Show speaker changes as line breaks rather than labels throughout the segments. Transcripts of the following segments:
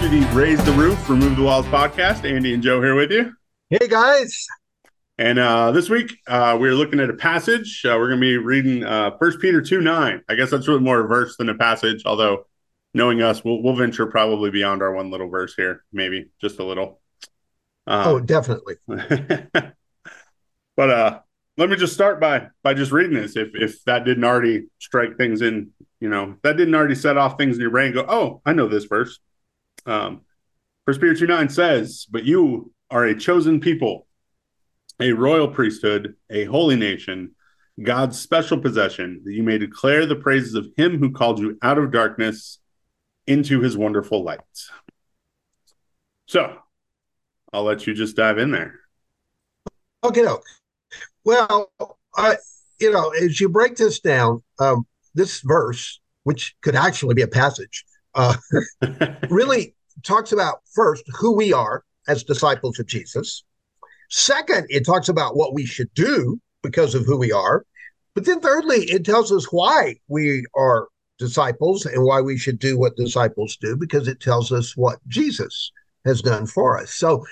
to the Raise the Roof, Remove the Walls podcast. Andy and Joe here with you.
Hey, guys.
And uh, this week, uh, we're looking at a passage. Uh, we're going to be reading uh, 1 Peter 2 9. I guess that's really more a verse than a passage, although knowing us, we'll, we'll venture probably beyond our one little verse here, maybe just a little.
Um, oh, definitely.
but uh, let me just start by by just reading this. If if that didn't already strike things in, you know, that didn't already set off things in your brain. Go, oh, I know this verse. Um, First Peter two nine says, "But you are a chosen people, a royal priesthood, a holy nation, God's special possession, that you may declare the praises of Him who called you out of darkness into His wonderful light." So, I'll let you just dive in there.
Okay. Well, I, you know, as you break this down, um, this verse, which could actually be a passage, uh, really talks about first who we are as disciples of Jesus. Second, it talks about what we should do because of who we are. But then, thirdly, it tells us why we are disciples and why we should do what disciples do because it tells us what Jesus has done for us. So,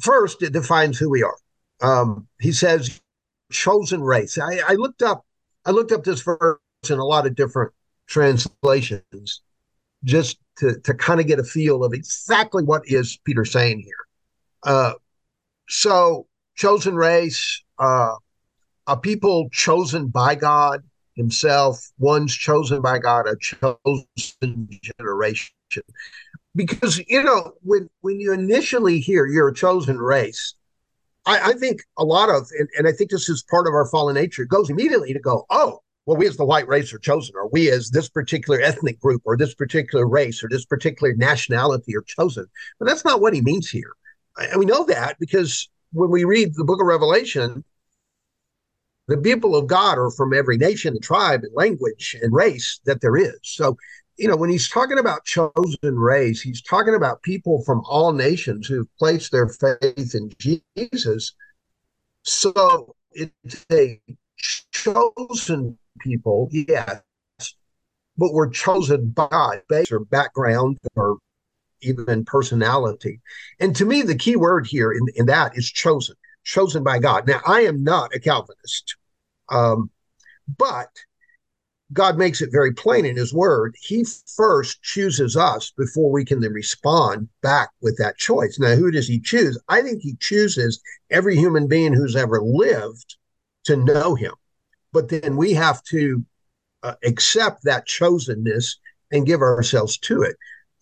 first, it defines who we are. Um, he says, "chosen race." I, I looked up, I looked up this verse in a lot of different translations, just to, to kind of get a feel of exactly what is Peter saying here. Uh, so, chosen race, uh, a people chosen by God Himself, ones chosen by God, a chosen generation. Because you know, when when you initially hear you're a chosen race, I, I think a lot of, and, and I think this is part of our fallen nature, goes immediately to go, oh, well, we as the white race are chosen, or we as this particular ethnic group, or this particular race, or this particular nationality are chosen. But that's not what he means here. And we know that because when we read the book of Revelation, the people of God are from every nation and tribe and language and race that there is. So, you know, when he's talking about chosen race, he's talking about people from all nations who've placed their faith in Jesus. So it's a chosen people, yes, but we're chosen by base or background or even personality. And to me, the key word here in, in that is chosen, chosen by God. Now, I am not a Calvinist, um, but God makes it very plain in his word. He first chooses us before we can then respond back with that choice. Now, who does he choose? I think he chooses every human being who's ever lived to know him but then we have to uh, accept that chosenness and give ourselves to it.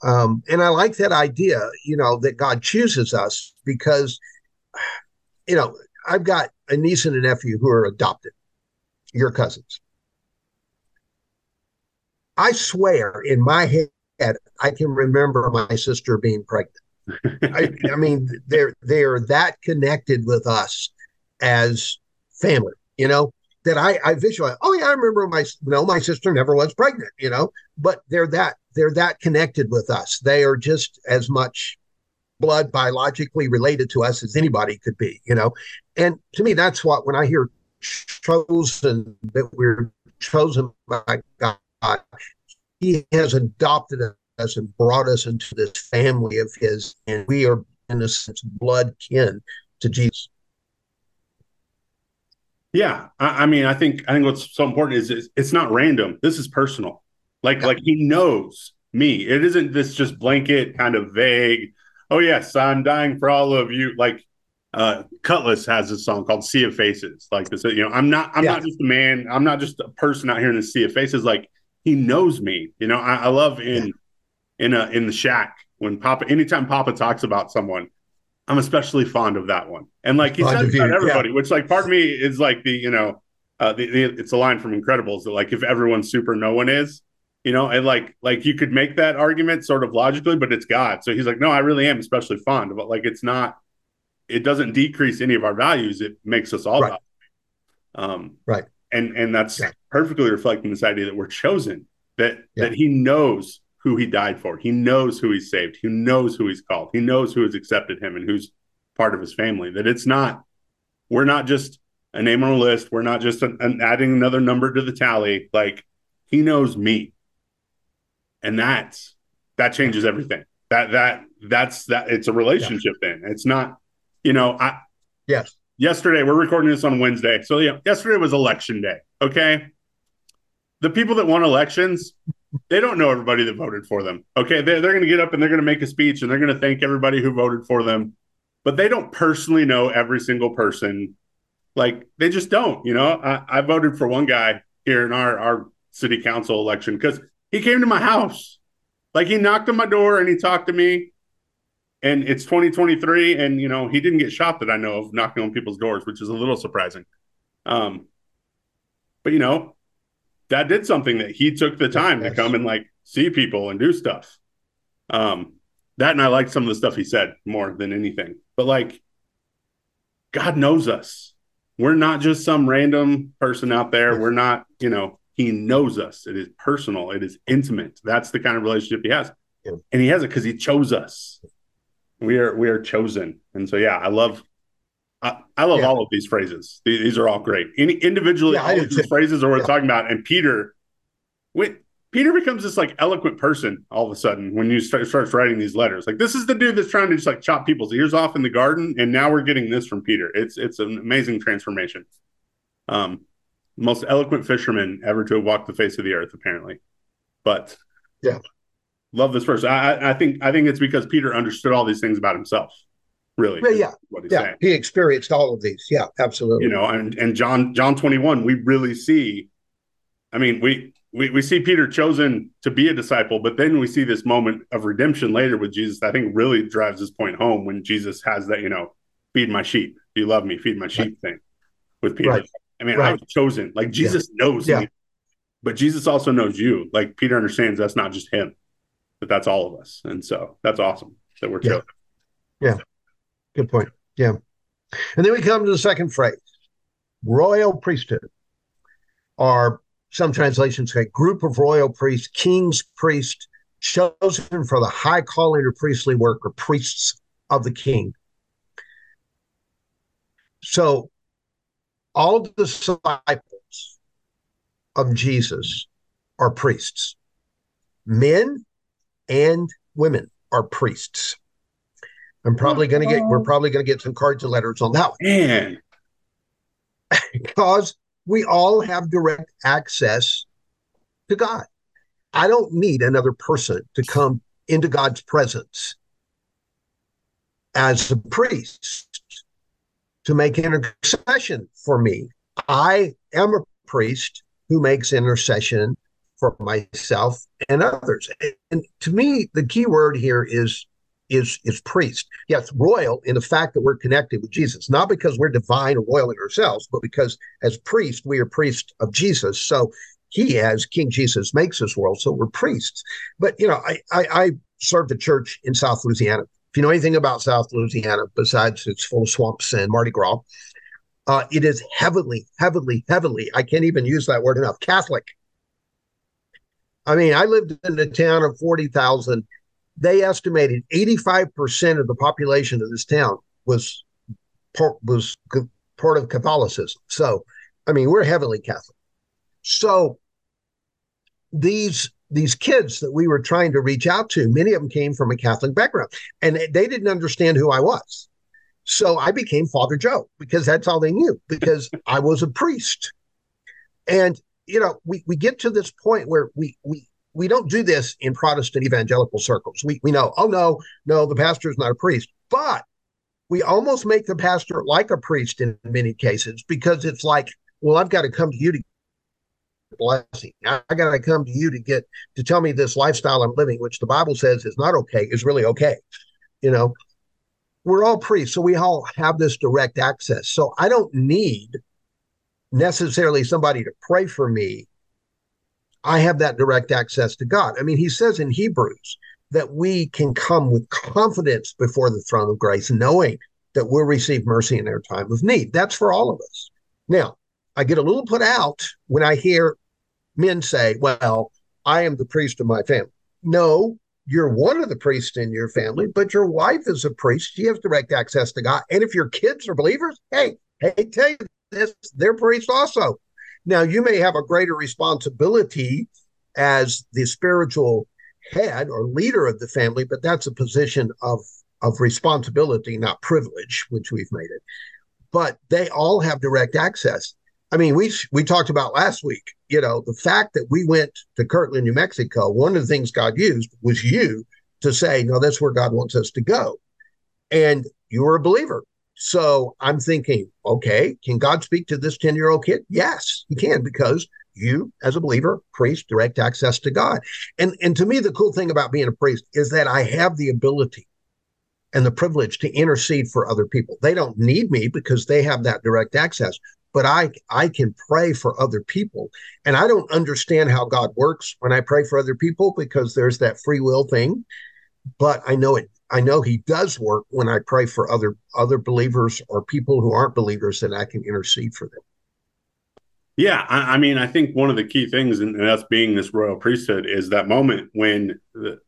Um, and I like that idea, you know, that God chooses us because, you know, I've got a niece and a nephew who are adopted, your cousins. I swear in my head, I can remember my sister being pregnant. I, I mean, they're they're that connected with us as family, you know that I, I visualize. Oh yeah, I remember my no, my sister never was pregnant, you know. But they're that they're that connected with us. They are just as much blood biologically related to us as anybody could be, you know. And to me, that's what when I hear chosen that we're chosen by God, He has adopted us and brought us into this family of His, and we are in a sense blood kin to Jesus.
Yeah, I, I, mean, I think I think what's so important is, is it's not random. This is personal. Like yeah. like he knows me. It isn't this just blanket kind of vague. Oh yes, I'm dying for all of you. Like uh Kutless has a song called Sea of Faces. Like this, you know, I'm not I'm yeah. not just a man. I'm not just a person out here in the sea of faces. Like he knows me. You know, I, I love in yeah. in a in the shack when Papa. Anytime Papa talks about someone, I'm especially fond of that one. And like he says about everybody, yeah. which like part of me is like the, you know, uh, the, the, it's a line from Incredibles that like if everyone's super, no one is, you know, and like like you could make that argument sort of logically, but it's God. So he's like, no, I really am especially fond of it. Like it's not, it doesn't decrease any of our values. It makes us all
right.
Um,
right.
And and that's yeah. perfectly reflecting this idea that we're chosen, that yeah. that he knows who he died for. He knows who he's saved. He knows who he's called. He knows who has accepted him and who's part of his family. That it's not, we're not just a name on a list. We're not just an, an adding another number to the tally. Like he knows me. And that's, that changes everything. That that that's that it's a relationship yeah. then. It's not, you know, I
yes.
Yesterday, we're recording this on Wednesday. So yeah, yesterday was election day. Okay. The people that won elections, they don't know everybody that voted for them. Okay. They're, they're going to get up and they're going to make a speech and they're going to thank everybody who voted for them. But they don't personally know every single person. Like they just don't, you know. I, I voted for one guy here in our, our city council election because he came to my house. Like he knocked on my door and he talked to me. And it's 2023, and you know he didn't get shot that I know of knocking on people's doors, which is a little surprising. Um, but you know, that did something that he took the time to come and like see people and do stuff. Um, that and I liked some of the stuff he said more than anything. But like, God knows us. We're not just some random person out there. We're not, you know, he knows us. It is personal. It is intimate. That's the kind of relationship he has, yeah. and he has it because he chose us. We are we are chosen, and so yeah, I love. I, I love yeah. all of these phrases. These, these, are all great. Any individually, yeah, all of these phrases are what we're talking about. And Peter, when Peter becomes this like eloquent person all of a sudden when you start starts writing these letters. Like this is the dude that's trying to just like chop people's ears off in the garden, and now we're getting this from Peter. It's it's an amazing transformation. Um, most eloquent fisherman ever to have walked the face of the earth, apparently. But
yeah,
love this verse. I, I think I think it's because Peter understood all these things about himself. Really,
yeah, yeah, yeah. Saying. He experienced all of these. Yeah, absolutely.
You know, and and John John twenty one, we really see. I mean, we we we see Peter chosen to be a disciple, but then we see this moment of redemption later with Jesus. I think really drives this point home when Jesus has that, you know, feed my sheep. Do you love me? Feed my sheep right. thing with Peter. Right. I mean, right. I was chosen. Like Jesus yeah. knows yeah. me, but Jesus also knows you. Like Peter understands that's not just him, but that's all of us. And so that's awesome that we're chosen.
Yeah. Good point. Yeah. And then we come to the second phrase royal priesthood, or some translations say group of royal priests, king's priest, chosen for the high calling or priestly work, or priests of the king. So all the disciples of Jesus are priests. Men and women are priests. I'm probably going to get, we're probably going to get some cards and letters on that one.
Man.
because we all have direct access to God. I don't need another person to come into God's presence as a priest to make intercession for me. I am a priest who makes intercession for myself and others. And to me, the key word here is is is priest. Yes, royal in the fact that we're connected with Jesus, not because we're divine or royal in ourselves, but because as priest we are priests of Jesus. So he, as King Jesus, makes this world, so we're priests. But you know, I I, I served a church in South Louisiana if you know anything about South Louisiana, besides it's full of swamps and Mardi Gras, uh, it is heavily, heavily, heavily, I can't even use that word enough, Catholic. I mean, I lived in a town of 40,000. They estimated 85% of the population of this town was part, was part of Catholicism. So, I mean, we're heavily Catholic. So these these kids that we were trying to reach out to, many of them came from a Catholic background and they didn't understand who I was. So I became Father Joe because that's all they knew because I was a priest. And, you know, we, we get to this point where we, we, we don't do this in Protestant evangelical circles. We, we know, oh, no, no, the pastor is not a priest. But we almost make the pastor like a priest in many cases because it's like, well, I've got to come to you to blessing. I, I got to come to you to get to tell me this lifestyle I'm living, which the Bible says is not okay, is really okay. You know, we're all priests, so we all have this direct access. So I don't need necessarily somebody to pray for me. I have that direct access to God. I mean, he says in Hebrews that we can come with confidence before the throne of grace, knowing that we'll receive mercy in our time of need. That's for all of us. Now, I get a little put out when I hear men say, well, I am the priest of my family. No, you're one of the priests in your family, but your wife is a priest. She has direct access to God. And if your kids are believers, hey, hey, tell you this, they're priests also. Now, you may have a greater responsibility as the spiritual head or leader of the family, but that's a position of of responsibility, not privilege, which we've made it. But they all have direct access. I mean, we we talked about last week. You know, the fact that we went to Kirtland, New Mexico. One of the things God used was you to say, "No, that's where God wants us to go," and you were a believer. So I'm thinking, okay, can God speak to this 10 year old kid? Yes, he can because you, as a believer, priest, direct access to God. And, and to me, the cool thing about being a priest is that I have the ability and the privilege to intercede for other people. They don't need me because they have that direct access, but I I can pray for other people. And I don't understand how God works when I pray for other people because there's that free will thing, but I know it I know he does work when I pray for other other believers or people who aren't believers that I can intercede for them.
Yeah, I, I mean, I think one of the key things in, in, us being this royal priesthood is that moment when the,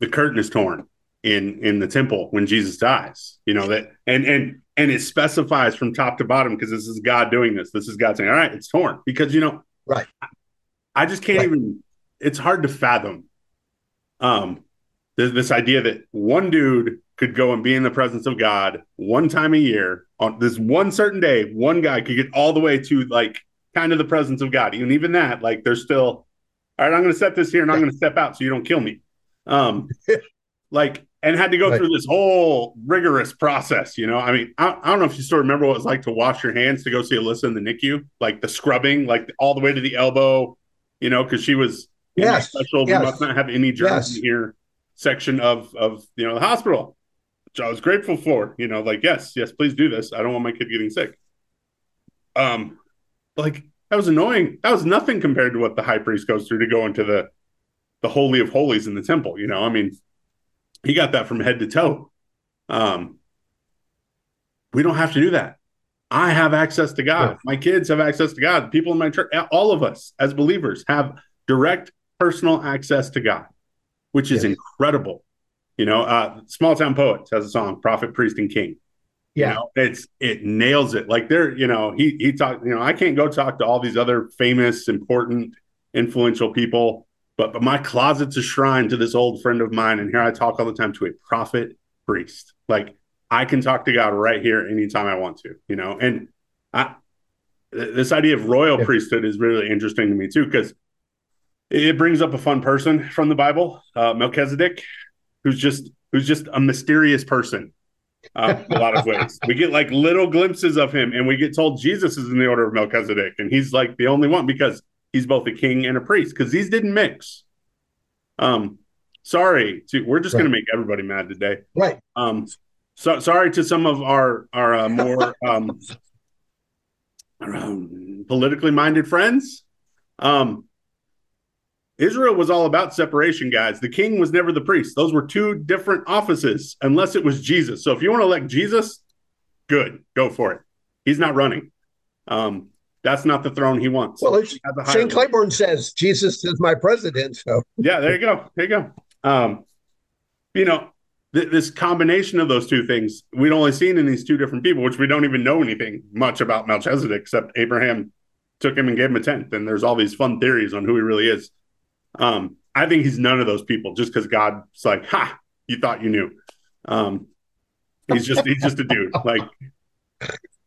the curtain is torn in in the temple when Jesus dies. You know that, and and and it specifies from top to bottom because this is God doing this. This is God saying, "All right, it's torn," because you know,
right?
I, I just can't right. even. It's hard to fathom. Um, this, this idea that one dude could go and be in the presence of God one time a year on this one certain day, one guy could get all the way to like kind of the presence of God. And even that, like there's still, all right, I'm going to set this here and I'm going to step out so you don't kill me. Um, like, and had to go through this whole rigorous process, you know. I mean, I, I, don't know if you still remember what it was like to wash your hands to go see Alyssa in the NICU, like the scrubbing, like all the way to the elbow, you know, because she was
yes.
special.
Yes.
We must not have any germs yes. in here section of of you know the hospital, which I was grateful for. You know, like yes, yes, please do this. I don't want my kid getting sick. Um, like that was annoying. That was nothing compared to what the high priest goes through to go into the the holy of holies in the temple. You know, I mean, he got that from head to toe. Um, we don't have to do that. I have access to God. Yeah. My kids have access to God. People in my church, all of us as believers have direct personal access to God which is yes. incredible. You know, uh, Small Town Poets has a song, Prophet, Priest, and King. Yeah. You know, it's it nails it. Like there, you know, he he talked, you know, I can't go talk to all these other famous, important, influential people, but but my closet's a shrine to this old friend of mine. And here I talk all the time to a prophet priest. Like I can talk to God right here anytime I want to, you know, and I this idea of royal yeah. priesthood is really interesting to me too, because it brings up a fun person from the Bible, uh, Melchizedek, who's just who's just a mysterious person. Uh, a lot of ways, we get like little glimpses of him, and we get told Jesus is in the order of Melchizedek, and he's like the only one because he's both a king and a priest because these didn't mix. Um, sorry, to, we're just right. going to make everybody mad today,
right?
Um, so sorry to some of our our uh, more um, um, politically minded friends. Um, Israel was all about separation, guys. The king was never the priest. Those were two different offices, unless it was Jesus. So if you want to elect Jesus, good, go for it. He's not running. Um, that's not the throne he wants.
Well, Shane Claiborne says Jesus is my president. So
yeah, there you go. There you go. Um, you know, th- this combination of those two things we'd only seen in these two different people, which we don't even know anything much about Melchizedek, except Abraham took him and gave him a tenth. And there's all these fun theories on who he really is. Um, I think he's none of those people just because God's like, ha, you thought you knew. Um, he's just he's just a dude. Like,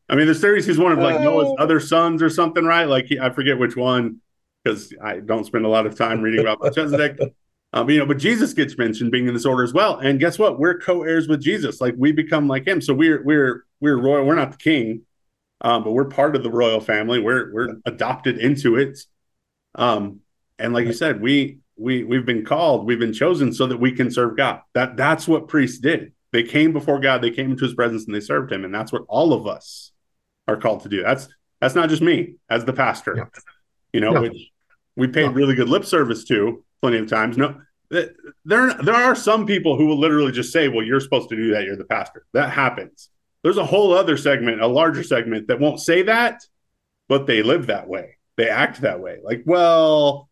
I mean, the series he's one of like Noah's uh. other sons or something, right? Like, he, I forget which one because I don't spend a lot of time reading about Melchizedek. Um, you know, but Jesus gets mentioned being in this order as well. And guess what? We're co-heirs with Jesus. Like we become like him. So we're we're we're royal. We're not the king, um, but we're part of the royal family. We're we're adopted into it. Um, and like you said, we we we've been called, we've been chosen so that we can serve God. That that's what priests did. They came before God, they came into his presence and they served him. And that's what all of us are called to do. That's that's not just me as the pastor, yeah. you know, which we paid really good lip service to plenty of times. No, there there are some people who will literally just say, Well, you're supposed to do that, you're the pastor. That happens. There's a whole other segment, a larger segment that won't say that, but they live that way. They act that way. Like, well,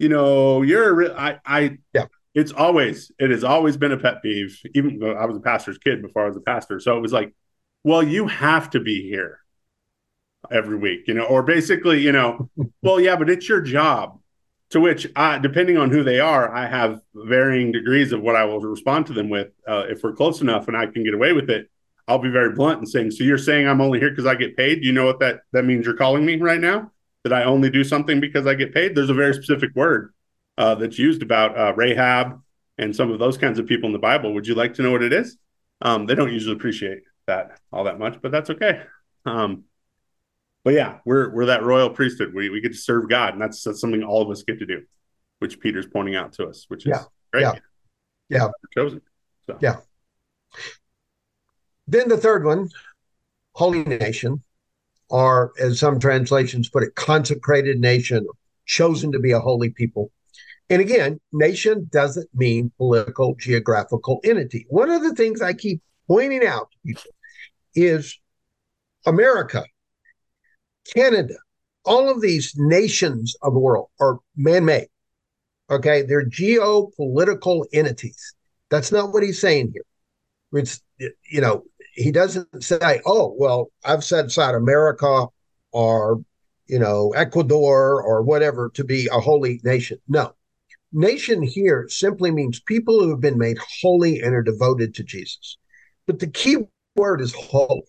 you know, you're I I
yeah.
It's always, it has always been a pet peeve. Even though I was a pastor's kid before I was a pastor, so it was like, well, you have to be here every week, you know, or basically, you know, well, yeah, but it's your job. To which, I, depending on who they are, I have varying degrees of what I will respond to them with. Uh, if we're close enough and I can get away with it, I'll be very blunt and saying, "So you're saying I'm only here because I get paid? Do you know what that that means? You're calling me right now that I only do something because I get paid?" There's a very specific word uh, that's used about uh, Rahab and some of those kinds of people in the Bible. Would you like to know what it is? Um, they don't usually appreciate that all that much, but that's okay. Um, but yeah, we're we're that royal priesthood. We we get to serve God, and that's that's something all of us get to do, which Peter's pointing out to us, which is
yeah.
great.
Yeah, yeah,
we're chosen. So.
Yeah. Then the third one, holy nation, or as some translations put it, consecrated nation, chosen to be a holy people. And again, nation doesn't mean political geographical entity. One of the things I keep pointing out is America, Canada, all of these nations of the world are man made. Okay. They're geopolitical entities. That's not what he's saying here. It's, you know, he doesn't say, oh, well, I've set aside America or, you know, Ecuador or whatever to be a holy nation. No, Nation here simply means people who have been made holy and are devoted to Jesus. But the key word is holy.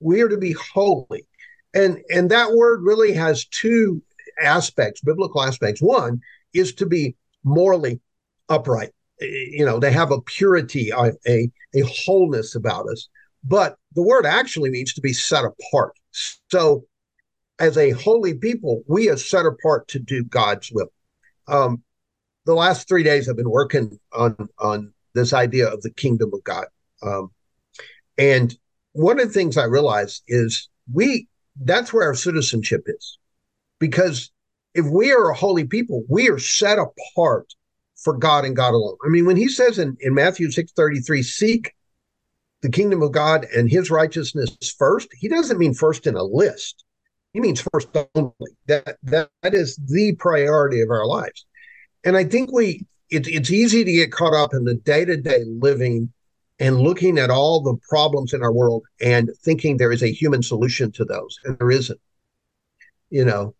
We are to be holy. And, and that word really has two aspects, biblical aspects. One is to be morally upright. You know, they have a purity, a, a, a wholeness about us. But the word actually means to be set apart. So, as a holy people, we are set apart to do God's will. Um, the last three days I've been working on on this idea of the kingdom of God. Um, and one of the things I realized is we that's where our citizenship is. Because if we are a holy people, we are set apart for God and God alone. I mean, when he says in, in Matthew 6:33, seek the kingdom of God and his righteousness first, he doesn't mean first in a list. He means first only. That that, that is the priority of our lives and I think we it, it's easy to get caught up in the day to day living and looking at all the problems in our world and thinking there is a human solution to those, and there isn't. You know,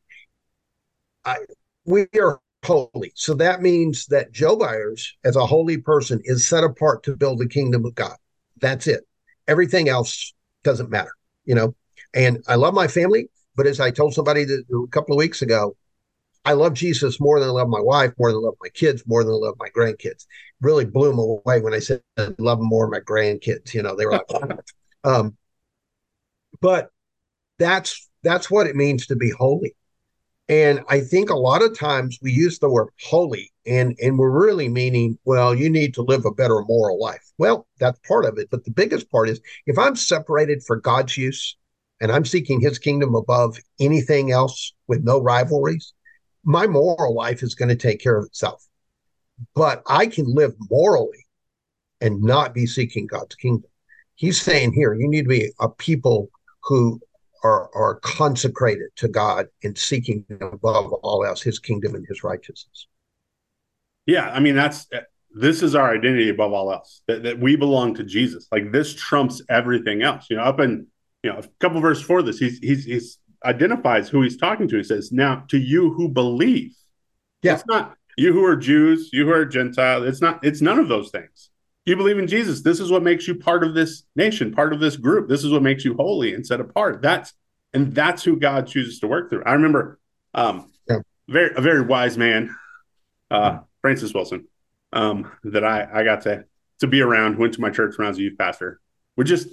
I we are holy, so that means that Joe Byers, as a holy person, is set apart to build the kingdom of God. That's it. Everything else doesn't matter. You know, and I love my family, but as I told somebody that, a couple of weeks ago, I love Jesus more than I love my wife, more than I love my kids, more than I love my grandkids. Really blew them away when I said I love more my grandkids. You know, they were like, um, but that's that's what it means to be holy. And I think a lot of times we use the word holy and and we're really meaning, well, you need to live a better moral life. Well, that's part of it. But the biggest part is if I'm separated for God's use and I'm seeking his kingdom above anything else with no rivalries, my moral life is going to take care of itself. But I can live morally and not be seeking God's kingdom. He's saying here, you need to be a people who are, are consecrated to God and seeking above all else his kingdom and his righteousness.
Yeah, I mean, that's uh, this is our identity above all else that, that we belong to Jesus. Like this trumps everything else. You know, up in you know a couple verses before this, he's he's he's identifies who he's talking to. He says, Now to you who believe. Yeah. It's not you who are Jews, you who are Gentile. It's not, it's none of those things. You believe in Jesus. This is what makes you part of this nation, part of this group. This is what makes you holy and set apart. That's and that's who God chooses to work through. I remember um yeah. very a very wise man, uh, Francis Wilson, um, that I I got to to be around, went to my church when I was a youth pastor, would just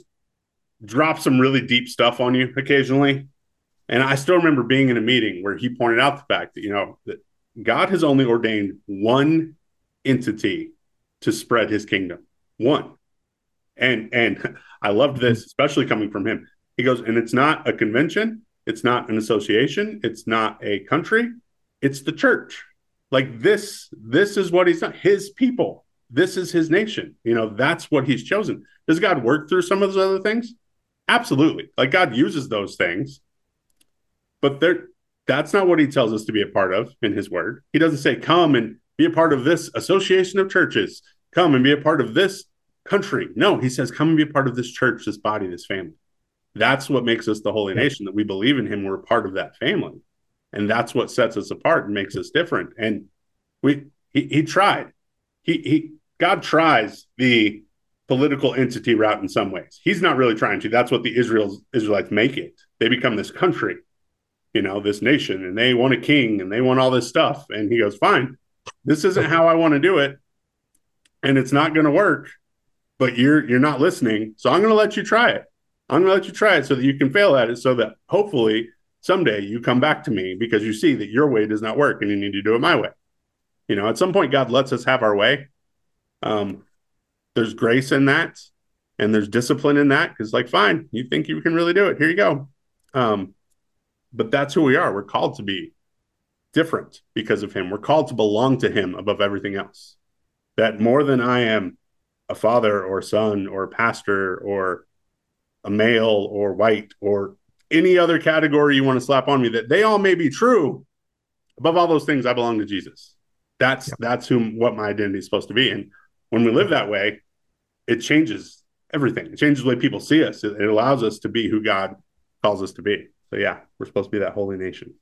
drop some really deep stuff on you occasionally and I still remember being in a meeting where he pointed out the fact that, you know, that God has only ordained one entity to spread his kingdom. One. And and I loved this, mm. especially coming from him. He goes, and it's not a convention, it's not an association, it's not a country, it's the church. Like this, this is what he's done. His people. This is his nation. You know, that's what he's chosen. Does God work through some of those other things? Absolutely. Like God uses those things but there that's not what he tells us to be a part of in his word. He doesn't say, come and be a part of this association of churches, come and be a part of this country. No, he says, come and be a part of this church, this body, this family. That's what makes us the holy nation that we believe in him. We're part of that family. and that's what sets us apart and makes us different. And we he, he tried. He he God tries the political entity route in some ways. He's not really trying to. That's what the Israel's Israelites make it. They become this country, you know, this nation, and they want a king and they want all this stuff. And he goes, Fine, this isn't how I want to do it, and it's not going to work. But you're you're not listening, so I'm going to let you try it. I'm going to let you try it so that you can fail at it, so that hopefully someday you come back to me because you see that your way does not work and you need to do it my way. You know, at some point, God lets us have our way. Um, there's grace in that, and there's discipline in that because, like, fine, you think you can really do it. Here you go. Um, but that's who we are. We're called to be different because of Him. We're called to belong to Him above everything else. That more than I am a father or son or pastor or a male or white or any other category you want to slap on me that they all may be true. Above all those things i belong to jesus. That's yep. that's whom what my identity is supposed to be. And when we live that way it changes everything. It changes the way people see us. It, it allows us to be who god calls us to be. So yeah we're supposed to be that holy nation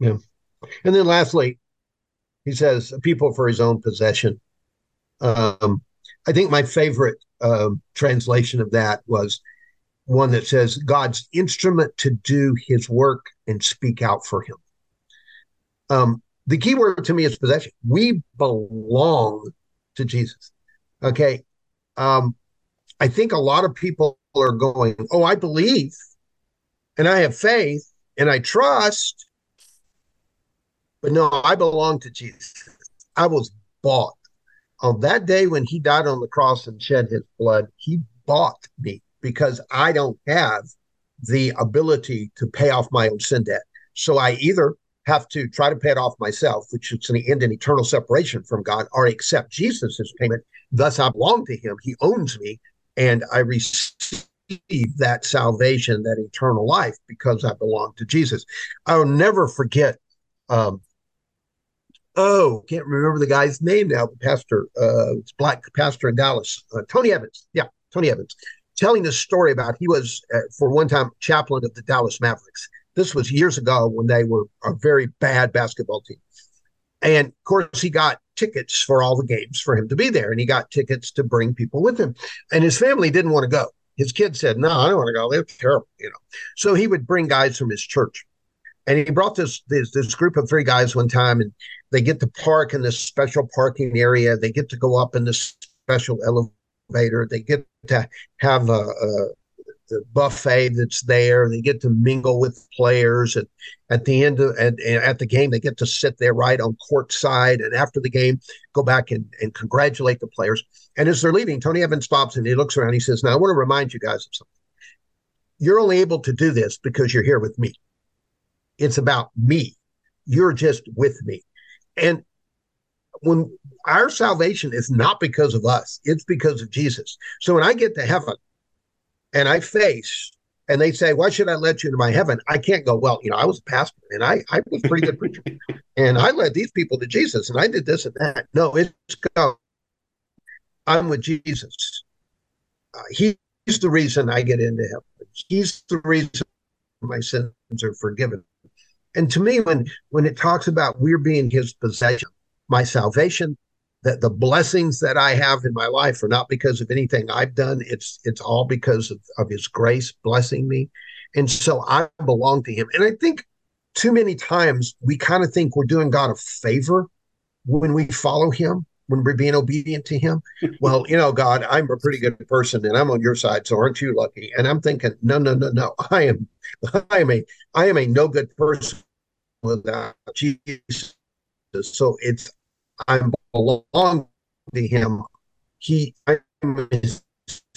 yeah and then lastly he says people for his own possession um, i think my favorite um, translation of that was one that says God's instrument to do his work and speak out for him. Um, the key word to me is possession. We belong to Jesus. Okay. Um, I think a lot of people are going, Oh, I believe and I have faith and I trust. But no, I belong to Jesus. I was bought. On that day when he died on the cross and shed his blood, he bought me because I don't have the ability to pay off my own sin debt. So I either have to try to pay it off myself, which is an end in eternal separation from God, or accept Jesus' payment. Thus, I belong to him. He owns me, and I receive that salvation, that eternal life, because I belong to Jesus. I'll never forget. Um, oh, can't remember the guy's name now. The pastor, uh, it's black pastor in Dallas, uh, Tony Evans. Yeah, Tony Evans telling this story about he was uh, for one time chaplain of the Dallas Mavericks. This was years ago when they were a very bad basketball team. And of course, he got tickets for all the games for him to be there, and he got tickets to bring people with him. And his family didn't want to go. His kids said, "No, I don't want to go. They're terrible," you know. So he would bring guys from his church, and he brought this this, this group of three guys one time, and they get to park in this special parking area. They get to go up in this special elevator. They get to have a, a the buffet that's there. They get to mingle with players, and at the end of and, and, at the game, they get to sit there right on court side. And after the game, go back and, and congratulate the players. And as they're leaving, Tony Evans stops and he looks around. He says, "Now I want to remind you guys of something. You're only able to do this because you're here with me. It's about me. You're just with me." And when our salvation is not because of us, it's because of Jesus. So when I get to heaven and I face and they say, Why should I let you into my heaven? I can't go, Well, you know, I was a pastor and I, I was a pretty good preacher. and I led these people to Jesus and I did this and that. No, it's go. I'm with Jesus. Uh, he's the reason I get into heaven. He's the reason my sins are forgiven. And to me, when when it talks about we're being his possession, my salvation, that the blessings that I have in my life are not because of anything I've done. It's it's all because of, of his grace blessing me. And so I belong to him. And I think too many times we kind of think we're doing God a favor when we follow him, when we're being obedient to him. well, you know, God, I'm a pretty good person and I'm on your side, so aren't you lucky? And I'm thinking, no, no, no, no. I am I am a I am a no good person without Jesus. So it's I belong to him. He I'm his,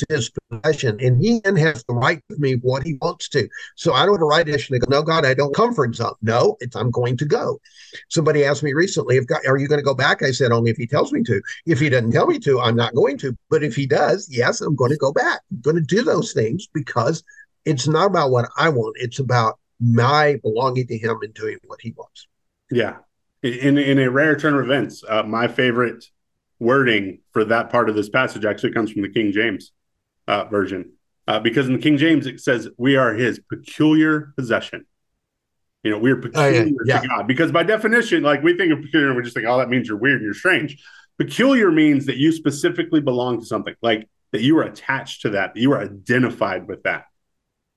his possession, and he then has the right to me what he wants to. So I don't have a right to go, no, God, I don't comfort zone. No, it's I'm going to go. Somebody asked me recently, if God, are you going to go back? I said, only if he tells me to. If he doesn't tell me to, I'm not going to. But if he does, yes, I'm going to go back. I'm going to do those things because it's not about what I want. It's about my belonging to him and doing what he wants.
Yeah in in a rare turn of events, uh, my favorite wording for that part of this passage actually comes from the King James uh, version, uh, because in the King James it says, "We are His peculiar possession." You know, we're peculiar
Oh, yeah, yeah.
to God because by definition, like we think of peculiar, we just think, oh, that means you're weird and you're strange. Peculiar means that you specifically belong to something, like that you are attached to that, that you are identified with that.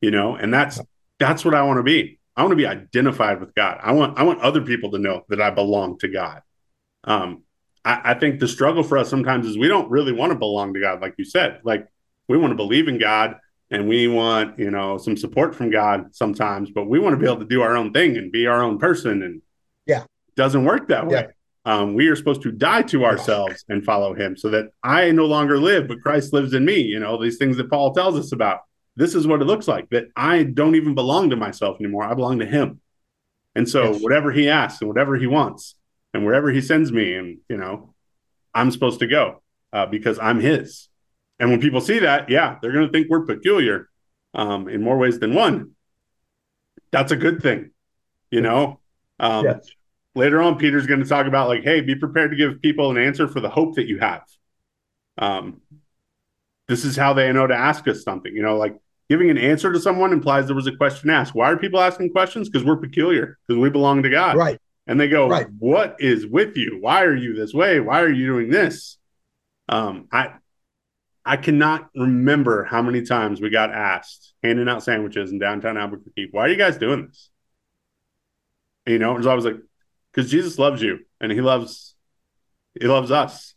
You know, and that's that's what I want to be. I want to be identified with God. I want I want other people to know that I belong to God. Um, I, I think the struggle for us sometimes is we don't really want to belong to God, like you said. Like we want to believe in God and we want you know some support from God sometimes, but we want to be able to do our own thing and be our own person. And
Yeah.
it doesn't work that way.
Yeah.
Um, we are supposed to die to ourselves and follow Him, so that I no longer live, but Christ lives in me. You know these things that Paul tells us about. This is what it looks like that I don't even belong to myself anymore. I belong to Him. And so
Yes.
whatever He asks and whatever He wants and wherever He sends me, and you know, I'm supposed to go uh, because I'm His. And when people see that, yeah, they're going to think we're peculiar um, in more ways than one. That's a good thing, you know. Um,
Yes.
Later on, Peter's going to talk about like, hey, be prepared to give people an answer for the hope that you have. Um, this is how they know to ask us something. You know, like giving an answer to someone implies there was a question asked. Why are people asking questions? Because we're peculiar, because we belong to God.
Right.
And they go,
Right.
"What is with you? Why are you this way? Why are you doing this?" Um, I I cannot remember how many times we got asked handing out sandwiches in downtown Albuquerque. Why are you guys doing this? You know, and so I was like, because Jesus loves you, and He loves He loves us,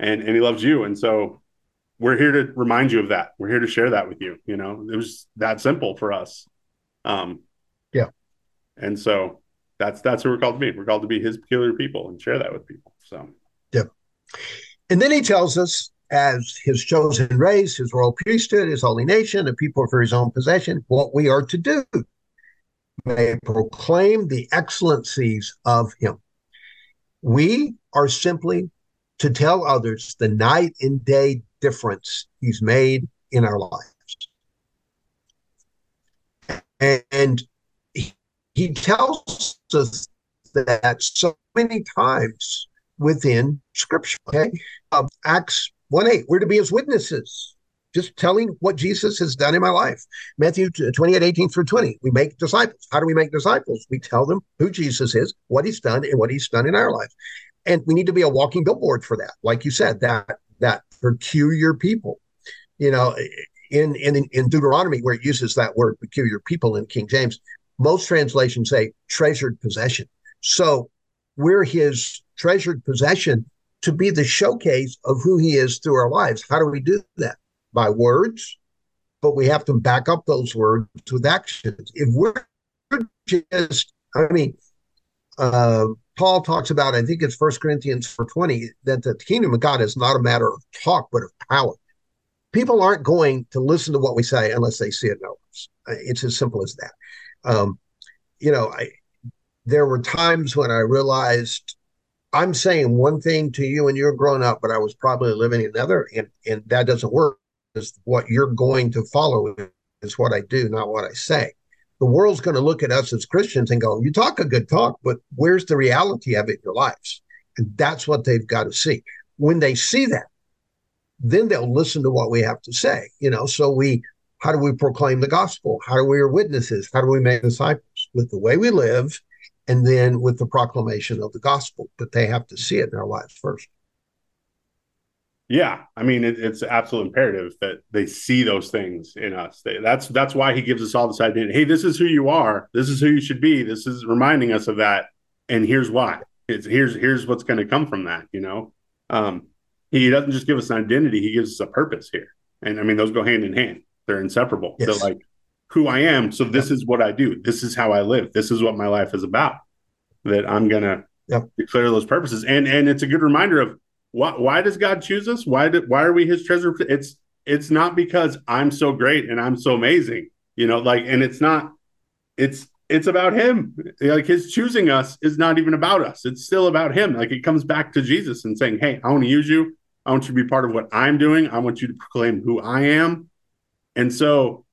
and and He loves you, and so we're here to remind you of that. We're here to share that with you. You know, it was that simple for us. Um,
Yeah.
and so that's that's who we're called to be. We're called to be His peculiar people and share that with people. So yeah.
And then he tells us, as his chosen race, his royal priesthood, his holy nation, the people for his own possession, what we are to do. May proclaim the excellencies of him. We are simply to tell others the night and day difference he's made in our lives. And he, tells us that so many times within scripture. Okay. Um, Acts 1 8, we're to be his witnesses, just telling what Jesus has done in my life. Matthew 28 18 through 20, we make disciples. How do we make disciples? We tell them who Jesus is, what he's done, and what he's done in our life. And we need to be a walking billboard for that. Like you said, that that peculiar people. You know, in in in Deuteronomy, where it uses that word peculiar people in King James, most translations say treasured possession. So we're his treasured possession to be the showcase of who he is through our lives. How do we do that? By words, but we have to back up those words with actions. If we're just, I mean, uh, Paul talks about, I think it's First Corinthians 4.20, that the kingdom of God is not a matter of talk, but of power. People aren't going to listen to what we say unless they see it in. It's as simple as that. Um, you know, I, there were times when I realized I'm saying one thing to you and you're grown up, but I was probably living another, and and that doesn't work. Is what you're going to follow is what I do, not what I say. The world's going to look at us as Christians and go, "You talk a good talk, but where's the reality of it in your lives?" And that's what they've got to see. When they see that, then they'll listen to what we have to say. You know, so we how do we proclaim the gospel? How do we are witnesses? How do we make disciples? With the way we live and then with the proclamation of the gospel. But they have to see it in our lives first.
Yeah, I mean it, it's absolute imperative that they see those things in us. They, that's that's why he gives us all this identity. Hey, this is who you are. This is who you should be. This is reminding us of that, and here's why. It's here's here's what's going to come from that. You know, um, he doesn't just give us an identity; he gives us a purpose here. And I mean, those go hand in hand. They're inseparable.
Yes.
They're like who I am. So this is what I do. This is how I live. This is what my life is about. That I'm gonna
Yep.
declare those purposes. And and it's a good reminder of why why does God choose us? Why did why are we his treasure? It's it's not because I'm so great and I'm so amazing, you know, like and it's not it's it's about him. Like his choosing us is not even about us. It's still about him. Like it comes back to Jesus and saying, Hey, I want to use you. I want you to be part of what I'm doing. I want you to proclaim who I am. And so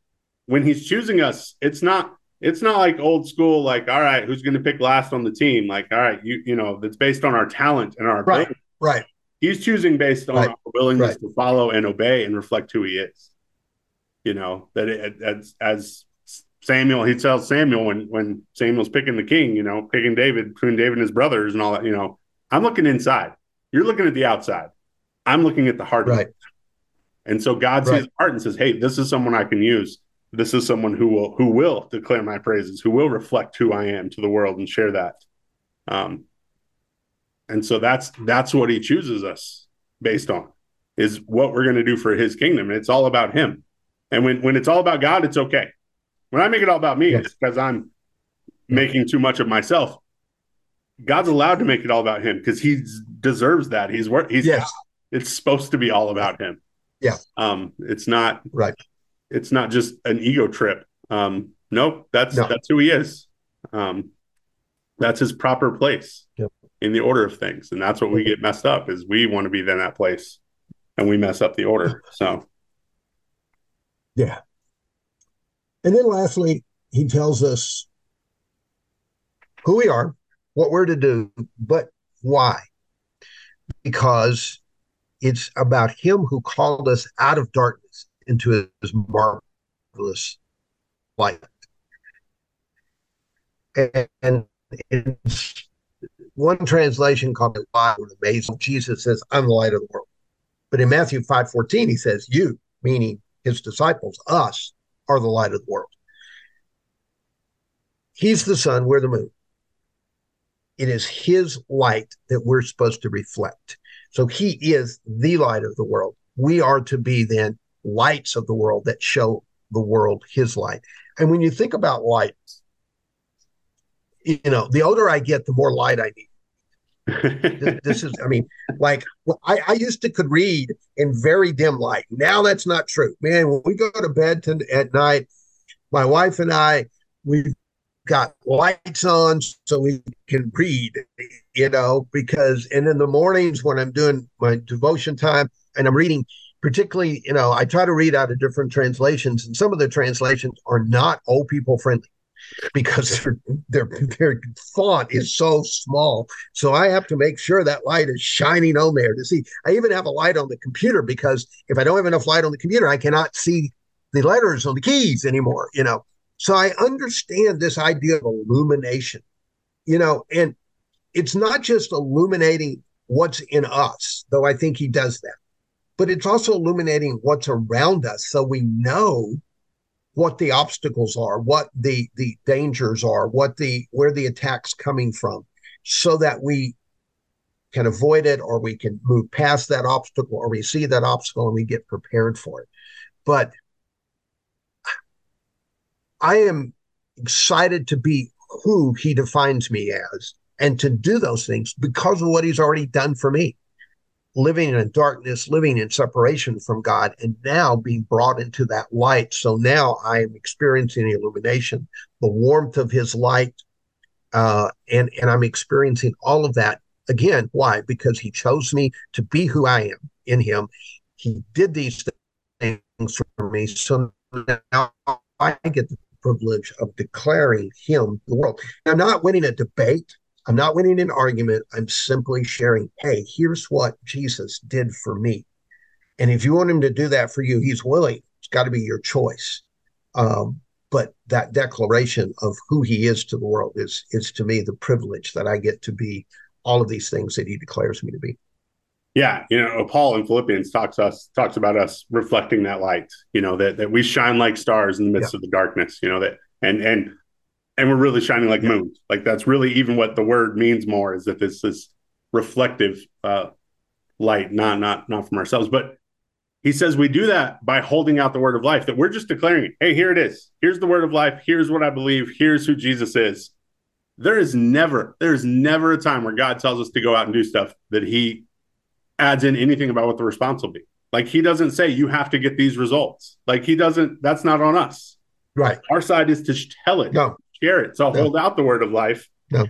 when he's choosing us, it's not it's not like old school, like, all right, who's going to pick last on the team? Like, all right, you you know, it's based on our talent and our
Right.
ability.
Right.
He's choosing based on
Right.
our willingness
Right.
to follow and obey and reflect who he is. You know that it, as as Samuel, he tells Samuel when when Samuel's picking the king, you know, picking David between David and his brothers and all that, you know, I'm looking inside. You're looking at the outside. I'm looking at the heart.
Right.
And so God right. sees heart and says, "Hey, this is someone I can use. This is someone who will who will declare my praises, who will reflect who I am to the world and share that." Um, and so that's that's what He chooses us based on is what we're going to do for His kingdom. And it's all about Him. And when when it's all about God, it's okay. When I make it all about me, yes. it's because I'm making too much of myself. God's allowed to make it all about Him because He deserves that. He's worth. He's yes. It's supposed to be all about Him.
Yeah.
Um, it's not
right.
It's not just an ego trip. Um, nope, that's no. that's who he is. Um, that's his proper place yep. in the order of things, and that's what we get messed up. Is we want to be in that place, and we mess up the order. So,
yeah. And then lastly, he tells us who we are, what we're to do, but why? Because it's about him who called us out of darkness into his marvelous light. And, and one translation called the light amazing. Jesus says, I'm the light of the world. But in Matthew 5 14, he says, You, meaning his disciples, us, are the light of the world. He's the sun, we're the moon. It is his light that we're supposed to reflect. So he is the light of the world. We are to be then lights of the world that show the world his light. And when you think about light, you know, the older I get, the more light I need. this, is, I mean, like well, I, I used to could read in very dim light. Now that's not true, man. When we go to bed to, at night, my wife and I, we got lights on so we can read, you know, because, and in the mornings when I'm doing my devotion time and I'm reading, particularly, you know, I try to read out of different translations, and some of the translations are not old people friendly because their, their their font is so small. So I have to make sure that light is shining on there to see. I even have a light on the computer because if I don't have enough light on the computer, I cannot see the letters on the keys anymore. You know, so I understand this idea of illumination, you know, and it's not just illuminating what's in us, though I think he does that, but it's also illuminating what's around us so we know what the obstacles are, what the the dangers are, what the where the attack's coming from, so that we can avoid it or we can move past that obstacle or we see that obstacle and we get prepared for it. But I am excited to be who he defines me as and to do those things because of what he's already done for me. Living in darkness, living in separation from God, and now being brought into that light. So now I am experiencing illumination, the warmth of his light, uh, and, and I'm experiencing all of that. Again, why? Because he chose me to be who I am in him. He did these things for me. So now I get the privilege of declaring him the world. I'm not winning a debate. I'm not winning an argument. I'm simply sharing, hey, here's what Jesus did for me. And if you want him to do that for you, he's willing. It's got to be your choice. Um, but that declaration of who he is to the world is is to me the privilege that I get to be all of these things that he declares me to be.
Yeah, you know, Paul in Philippians talks us talks about us reflecting that light. You know that that we shine like stars in the midst yeah. of the darkness. You know that, and and and we're really shining like yeah. moons. Like that's really even what the word means more is that this this reflective uh, light, not not not from ourselves, but he says we do that by holding out the word of life. That we're just declaring, hey, here it is. Here's the word of life. Here's what I believe. Here's who Jesus is. There is never there is never a time where God tells us to go out and do stuff that He adds in anything about what the response will be. Like he doesn't say you have to get these results. Like he doesn't. That's not on us.
Right.
Our side is to tell it, no. share it. So no. hold out the word of life.
No.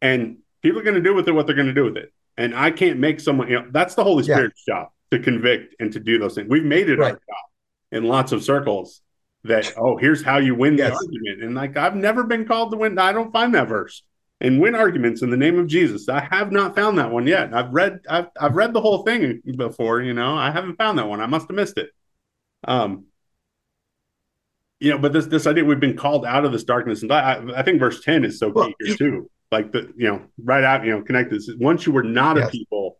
And people are going to do with it what they're going to do with it. And I can't make someone. You know, that's the Holy Spirit's yeah. job to convict and to do those things. We've made it right. our job in lots of circles. That oh, here's how you win yes. the argument. And like I've never been called to win. I don't find that verse and win arguments in the name of Jesus. I have not found that one yet. I've read I've I've read the whole thing before, you know. I haven't found that one. I must have missed it. Um you know, but this this idea we've been called out of this darkness, and I, I think verse ten is so key well, here too. Like the you know, right out, you know, connected. Once you were not yes. a people,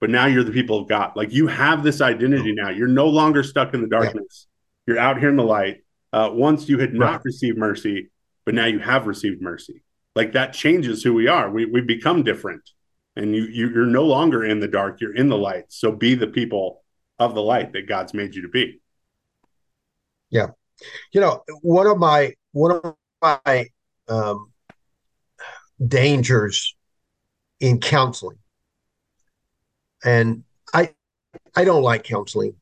but now you're the people of God. Like you have this identity now. You're no longer stuck in the darkness. Yeah. You're out here in the light. Uh, once you had not right. received mercy, but now you have received mercy. Like that changes who we are. We we become different, and you, you you're no longer in the dark. You're in the light. So be the people of the light that God's made you to be.
Yeah, you know one of my one of my um, dangers in counseling, and I I don't like counseling.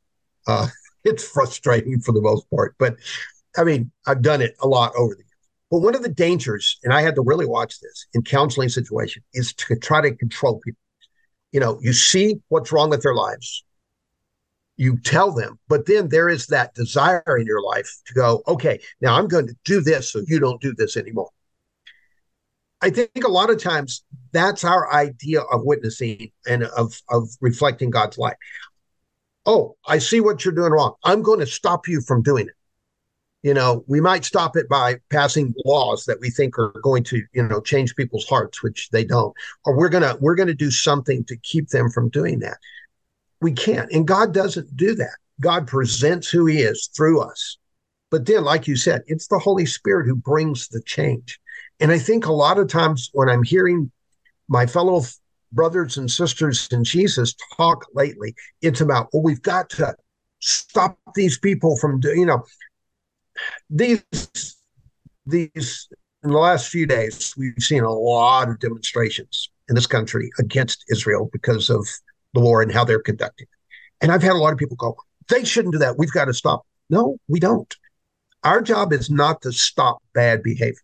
Uh, it's frustrating for the most part, but I mean I've done it a lot over the but one of the dangers, and I had to really watch this in counseling situation, is to try to control people. You know, you see what's wrong with their lives, you tell them, but then there is that desire in your life to go, okay, now I'm going to do this so you don't do this anymore. I think a lot of times that's our idea of witnessing and of, of reflecting God's light. Oh, I see what you're doing wrong. I'm going to stop you from doing it you know we might stop it by passing laws that we think are going to you know change people's hearts which they don't or we're to we're to do something to keep them from doing that. We can't and god doesn't do that. God presents who he is through us. But then like you said it's the holy spirit who brings the change. And i think a lot of times when i'm hearing my fellow brothers and sisters in jesus talk lately it's about well we've got to stop these people from doing you know these these in the last few days, we've seen a lot of demonstrations in this country against Israel because of the war and how they're conducting it. And I've had a lot of people go, they shouldn't do that. We've got to stop. No, we don't. Our job is not to stop bad behavior.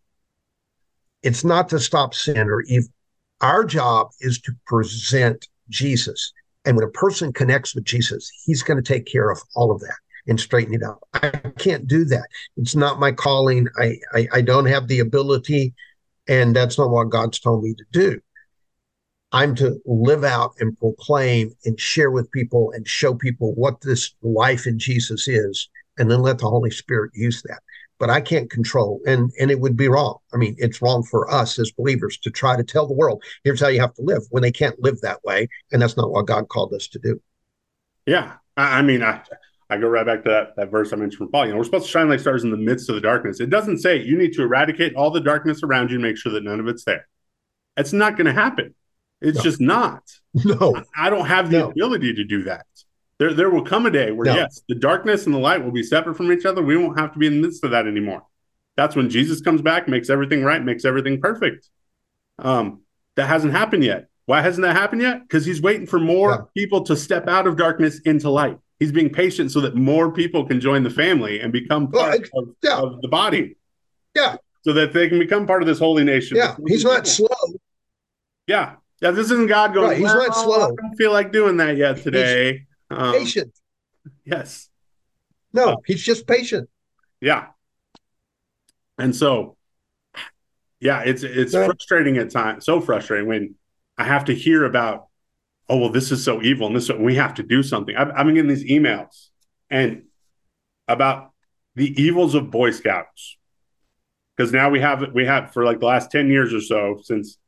It's not to stop sin or evil. Our job is to present Jesus. And when a person connects with Jesus, he's going to take care of all of that and straighten it out. I can't do that. It's not my calling. I, I, I don't have the ability, and that's not what God's told me to do. I'm to live out and proclaim and share with people and show people what this life in Jesus is, and then let the Holy Spirit use that. But I can't control, and and it would be wrong. I mean, it's wrong for us as believers to try to tell the world, "Here's how you have to live," when they can't live that way, and that's not what God called us to do.
Yeah, I, I mean, I I go right back to that, that verse I mentioned from Paul. You know, we're supposed to shine like stars in the midst of the darkness. It doesn't say you need to eradicate all the darkness around you and make sure that none of it's there. It's not going to happen. It's no. just not.
No.
I, I don't have the no. ability to do that. There, there will come a day where, no. yes, the darkness and the light will be separate from each other. We won't have to be in the midst of that anymore. That's when Jesus comes back, makes everything right, makes everything perfect. Um, that hasn't happened yet. Why hasn't that happened yet? Because he's waiting for more yeah. people to step out of darkness into light he's being patient so that more people can join the family and become part well, of, yeah. of, the body.
Yeah.
So that they can become part of this holy nation.
Yeah. He's not slow.
Yeah. Yeah. This isn't God going,
right. he's well, not slow. I
don't feel like doing that yet today.
Um, patient.
Yes.
No, uh, he's just patient.
Yeah. And so, yeah, it's it's frustrating at times. So frustrating when I have to hear about oh well this is so evil and this we have to do something. I've, I've been getting these emails and about the evils of boy scouts. Because now we have we have for like the last 10 years or so since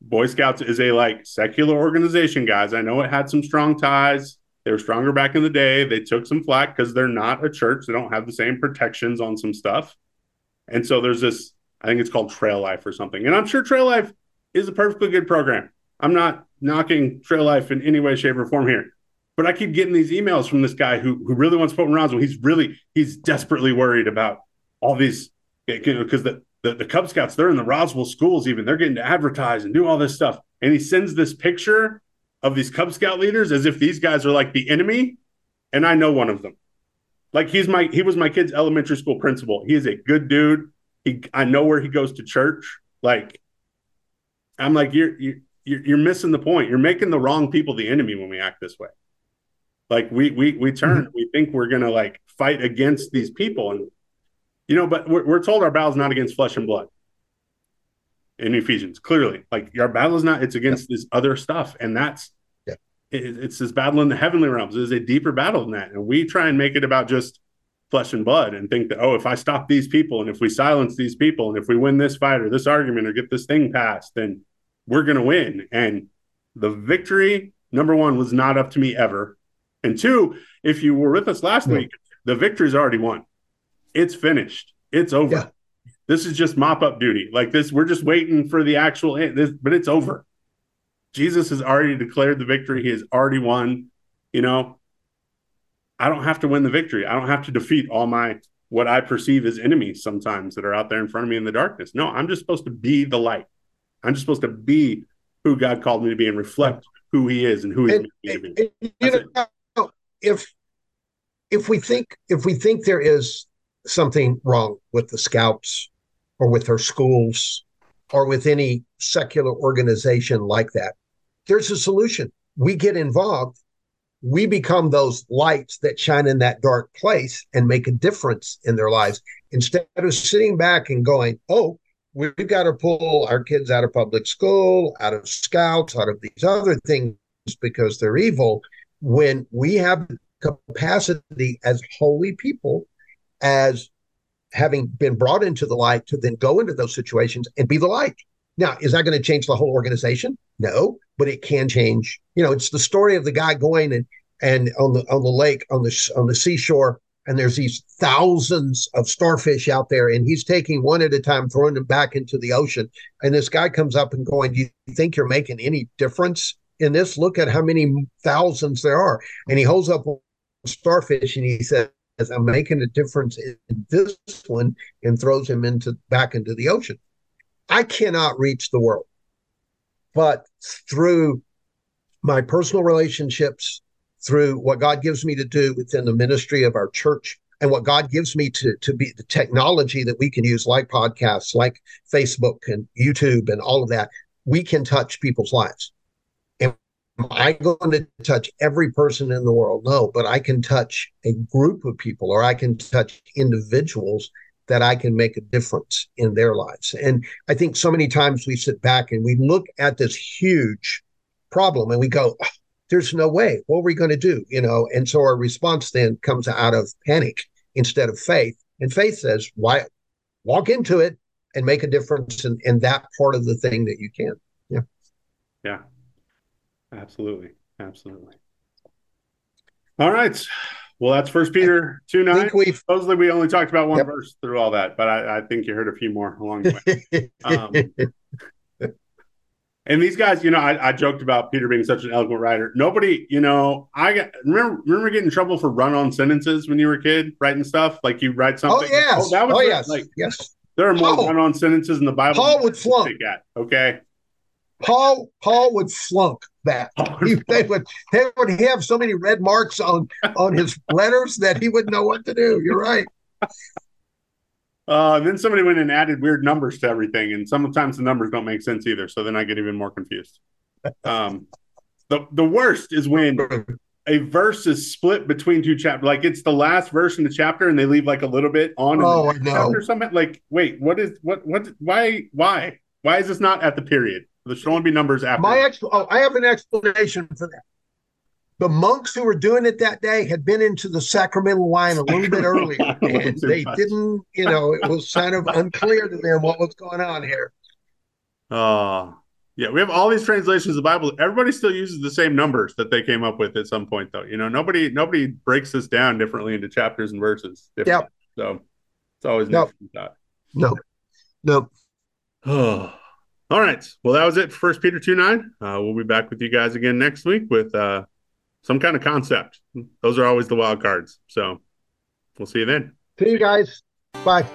boy scouts is a like secular organization guys i know it had some strong ties. They were stronger back in the day. They took some flack because they're not a church. They don't have the same protections on some stuff. And so there's this i think it's called trail life or something. And i'm sure trail life is a perfectly good program. I'm not knocking trail life in any way, shape, or form here. But I keep getting these emails from this guy who who really wants to put Roswell. He's really he's desperately worried about all these because you know, the, the the Cub Scouts they're in the Roswell schools even they're getting to advertise and do all this stuff. And he sends this picture of these Cub Scout leaders as if these guys are like the enemy, and I know one of them. Like he's my he was my kid's elementary school principal. He is a good dude. He I know where he goes to church. Like I'm like you're you you're, you're missing the point. You're making the wrong people the enemy when we act this way. Like we we we turn, mm-hmm. we think we're gonna like fight against these people, and you know, but we're, we're told our battle is not against flesh and blood. In Ephesians, clearly, like our battle is not; it's against yeah. this other stuff, and that's it, it's this battle in the heavenly realms. It is a deeper battle than that, and we try and make it about just flesh and blood and think that oh if i stop these people and if we silence these people and if we win this fight or this argument or get this thing passed then we're going to win and the victory number one was not up to me ever and two if you were with us last yeah. week the victory's already won it's finished it's over yeah. this is just mop up duty like this we're just waiting for the actual this, but it's over jesus has already declared the victory he has already won you know I don't have to win the victory. I don't have to defeat all my what I perceive as enemies sometimes that are out there in front of me in the darkness. No, I'm just supposed to be the light. I'm just supposed to be who God called me to be and reflect who He is and who He's
made me to be. You know, if if we think if we think there is something wrong with the scouts or with our schools or with any secular organization like that, there's a solution. We get involved we become those lights that shine in that dark place and make a difference in their lives instead of sitting back and going, oh, we've got to pull our kids out of public school, out of scouts, out of these other things because they're evil. When we have capacity as holy people, as having been brought into the light to then go into those situations and be the light. Now, is that going to change the whole organization? No, but it can change. You know, it's the story of the guy going and and on the on the lake on the on the seashore, and there's these thousands of starfish out there, and he's taking one at a time, throwing them back into the ocean. And this guy comes up and going, "Do you think you're making any difference in this? Look at how many thousands there are." And he holds up starfish and he says, "I'm making a difference in this one," and throws him into back into the ocean. I cannot reach the world but through my personal relationships, through what God gives me to do within the ministry of our church, and what God gives me to, to be the technology that we can use, like podcasts, like Facebook and YouTube and all of that, we can touch people's lives. Am I going to touch every person in the world? No, but I can touch a group of people or I can touch individuals that I can make a difference in their lives. And I think so many times we sit back and we look at this huge problem and we go, oh, there's no way. What are we going to do? You know, and so our response then comes out of panic instead of faith. And faith says, why walk into it and make a difference in, in that part of the thing that you can. Yeah.
Yeah. Absolutely. Absolutely. All right. Well, that's First Peter two nine. Supposedly we only talked about one yep. verse through all that, but I, I, think you heard a few more along the way. um, and these guys, you know, I, I, joked about Peter being such an eloquent writer. Nobody, you know, I got, remember remember getting in trouble for run on sentences when you were a kid, writing stuff like you write something.
Oh yes,
oh,
that was oh, yes, like yes.
There are more run on sentences in the Bible.
Paul would flunk.
At, okay,
Paul Paul would flunk that. He, they would they would have so many red marks on on his letters that he wouldn't know what to do. You're right.
Uh, then somebody went and added weird numbers to everything, and sometimes the numbers don't make sense either. So then I get even more confused. Um, the the worst is when a verse is split between two chapters. Like it's the last verse in the chapter, and they leave like a little bit on.
Oh, I know.
Something like, wait, what is what what? Why why why is this not at the period? There should only be numbers after.
My ex- oh, I have an explanation for that. The monks who were doing it that day had been into the sacramental wine a little bit earlier, and they much. didn't. You know, it was kind of unclear to them what was going on here.
Oh, yeah, we have all these translations of the Bible. Everybody still uses the same numbers that they came up with at some point, though. You know, nobody nobody breaks this down differently into chapters and verses.
Yeah.
So it's always
nope. No. No.
Oh. All right. Well, that was it for First Peter 2 9. Uh, we'll be back with you guys again next week with uh, some kind of concept. Those are always the wild cards. So we'll see you then.
See you guys. Bye.